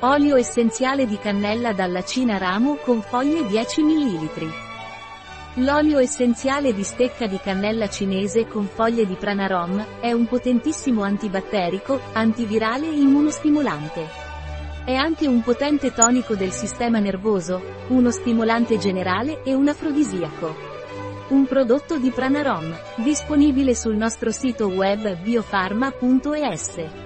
Olio essenziale di cannella dalla Cina Ramu con foglie 10 ml. L'olio essenziale di stecca di cannella cinese con foglie di Pranarom è un potentissimo antibatterico, antivirale e immunostimolante. È anche un potente tonico del sistema nervoso, uno stimolante generale e un afrodisiaco. Un prodotto di Pranarom, disponibile sul nostro sito web biofarma.es.